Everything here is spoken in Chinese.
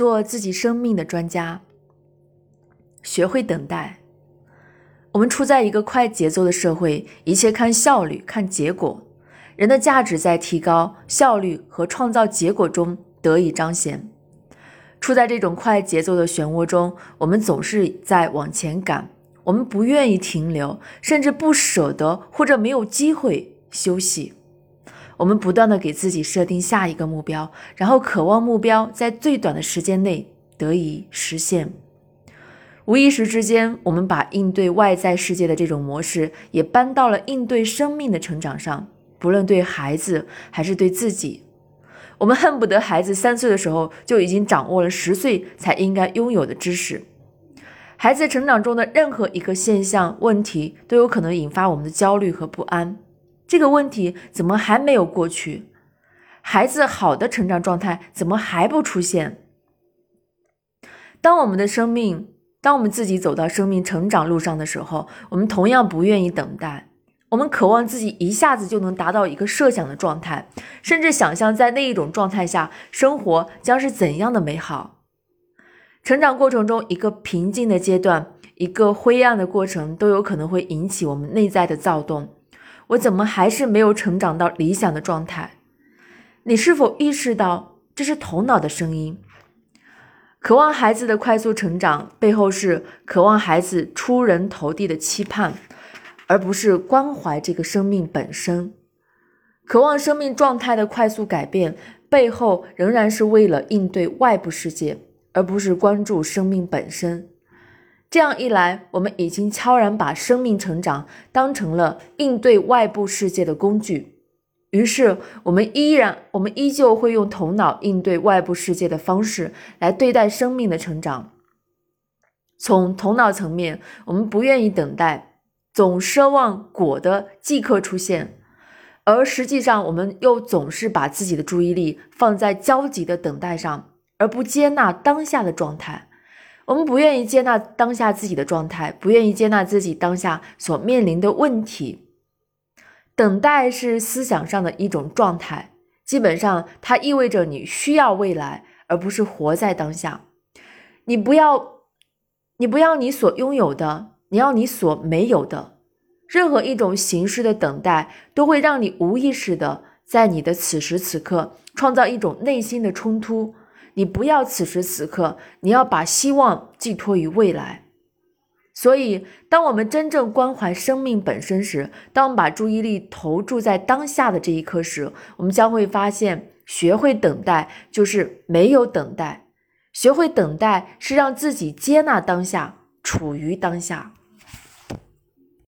做自己生命的专家，学会等待。我们处在一个快节奏的社会，一切看效率、看结果。人的价值在提高效率和创造结果中得以彰显。处在这种快节奏的漩涡中，我们总是在往前赶，我们不愿意停留，甚至不舍得或者没有机会休息。我们不断的给自己设定下一个目标，然后渴望目标在最短的时间内得以实现。无意识之间，我们把应对外在世界的这种模式也搬到了应对生命的成长上，不论对孩子还是对自己。我们恨不得孩子三岁的时候就已经掌握了十岁才应该拥有的知识。孩子成长中的任何一个现象、问题都有可能引发我们的焦虑和不安。这个问题怎么还没有过去？孩子好的成长状态怎么还不出现？当我们的生命，当我们自己走到生命成长路上的时候，我们同样不愿意等待。我们渴望自己一下子就能达到一个设想的状态，甚至想象在那一种状态下生活将是怎样的美好。成长过程中，一个平静的阶段，一个灰暗的过程，都有可能会引起我们内在的躁动。我怎么还是没有成长到理想的状态？你是否意识到这是头脑的声音？渴望孩子的快速成长背后是渴望孩子出人头地的期盼。而不是关怀这个生命本身，渴望生命状态的快速改变，背后仍然是为了应对外部世界，而不是关注生命本身。这样一来，我们已经悄然把生命成长当成了应对外部世界的工具，于是我们依然，我们依旧会用头脑应对外部世界的方式来对待生命的成长。从头脑层面，我们不愿意等待。总奢望果的即刻出现，而实际上我们又总是把自己的注意力放在焦急的等待上，而不接纳当下的状态。我们不愿意接纳当下自己的状态，不愿意接纳自己当下所面临的问题。等待是思想上的一种状态，基本上它意味着你需要未来，而不是活在当下。你不要，你不要你所拥有的。你要你所没有的任何一种形式的等待，都会让你无意识的在你的此时此刻创造一种内心的冲突。你不要此时此刻，你要把希望寄托于未来。所以，当我们真正关怀生命本身时，当我们把注意力投注在当下的这一刻时，我们将会发现，学会等待就是没有等待。学会等待是让自己接纳当下，处于当下。